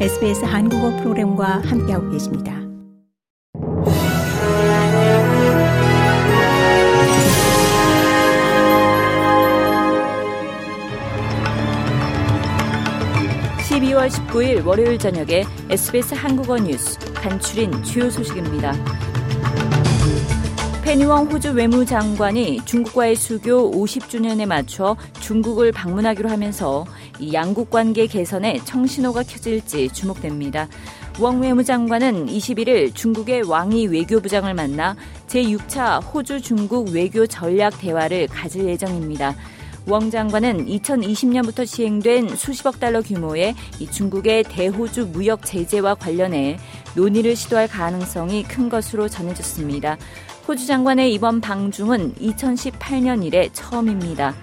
SBS 한국어 프로그램과 함께하고 계십니다. (12월 19일) 월요일 저녁에 SBS 한국어 뉴스 간추린 주요 소식입니다. 페니웡 호주 외무장관이 중국과의 수교 50주년에 맞춰 중국을 방문하기로 하면서 이 양국 관계 개선에 청신호가 켜질지 주목됩니다. 웡 외무장관은 21일 중국의 왕이 외교부장을 만나 제6차 호주 중국 외교 전략 대화를 가질 예정입니다. 웡 장관은 2020년부터 시행된 수십억 달러 규모의 중국의 대호주 무역 제재와 관련해 논의를 시도할 가능성이 큰 것으로 전해졌습니다. 호주 장관의 이번 방중은 2018년 이래 처음입니다.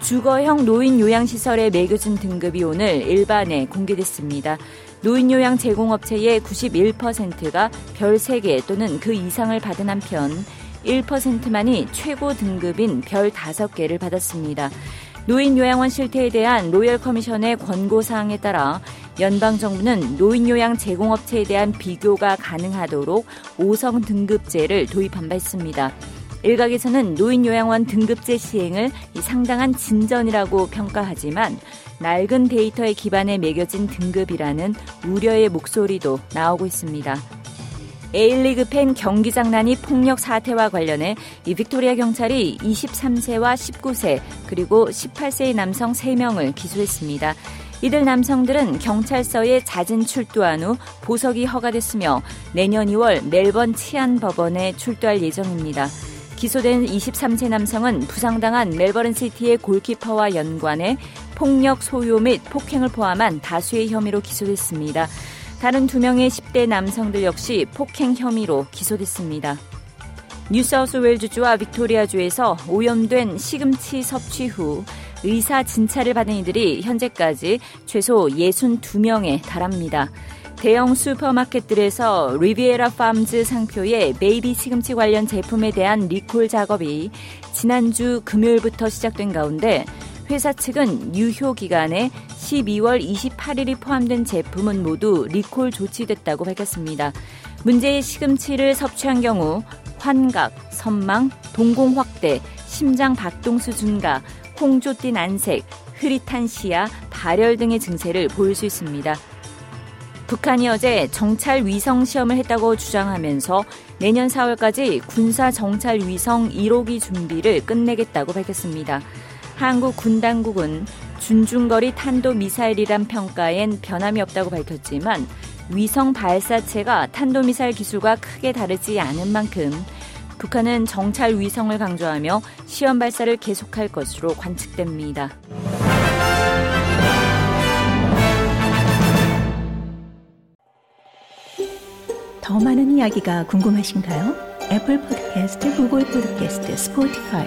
주거형 노인 요양시설에 매겨진 등급이 오늘 일반에 공개됐습니다. 노인 요양 제공업체의 91%가 별 3개 또는 그 이상을 받은 한편 1%만이 최고 등급인 별 5개를 받았습니다. 노인 요양원 실태에 대한 Royal Commission의 권고 사항에 따라 연방 정부는 노인 요양 제공업체에 대한 비교가 가능하도록 5성 등급제를 도입한 바 있습니다. 일각에서는 노인 요양원 등급제 시행을 상당한 진전이라고 평가하지만 낡은 데이터에 기반해 매겨진 등급이라는 우려의 목소리도 나오고 있습니다. A리그 팬 경기 장난이 폭력 사태와 관련해 이 빅토리아 경찰이 23세와 19세 그리고 18세의 남성 3명을 기소했습니다. 이들 남성들은 경찰서에 잦은 출두한 후 보석이 허가됐으며 내년 2월 멜번 치안 법원에 출두할 예정입니다. 기소된 23세 남성은 부상당한 멜버른 시티의 골키퍼와 연관해 폭력 소요 및 폭행을 포함한 다수의 혐의로 기소됐습니다. 다른 두 명의 10대 남성들 역시 폭행 혐의로 기소됐습니다. 뉴사우스웨일즈주와 빅토리아주에서 오염된 시금치 섭취 후 의사 진찰을 받은 이들이 현재까지 최소 62명에 달합니다. 대형 슈퍼마켓들에서 Riviera Farms 상표의 baby 시금치 관련 제품에 대한 리콜 작업이 지난주 금요일부터 시작된 가운데 회사 측은 유효 기간에 12월 28일이 포함된 제품은 모두 리콜 조치됐다고 밝혔습니다. 문제의 시금치를 섭취한 경우 환각, 섬망, 동공 확대, 심장 박동수 증가, 홍조띤 안색, 흐릿한 시야, 발열 등의 증세를 보일 수 있습니다. 북한이 어제 정찰 위성 시험을 했다고 주장하면서 내년 4월까지 군사 정찰 위성 1호기 준비를 끝내겠다고 밝혔습니다. 한국 군 당국은 준중거리 탄도 미사일이란 평가엔 변함이 없다고 밝혔지만 위성 발사체가 탄도 미사일 기술과 크게 다르지 않은 만큼 북한은 정찰 위성을 강조하며 시험 발사를 계속할 것으로 관측됩니다. 더 많은 이야기가 궁금하신가요? Apple Podcast, Google Podcast, Spotify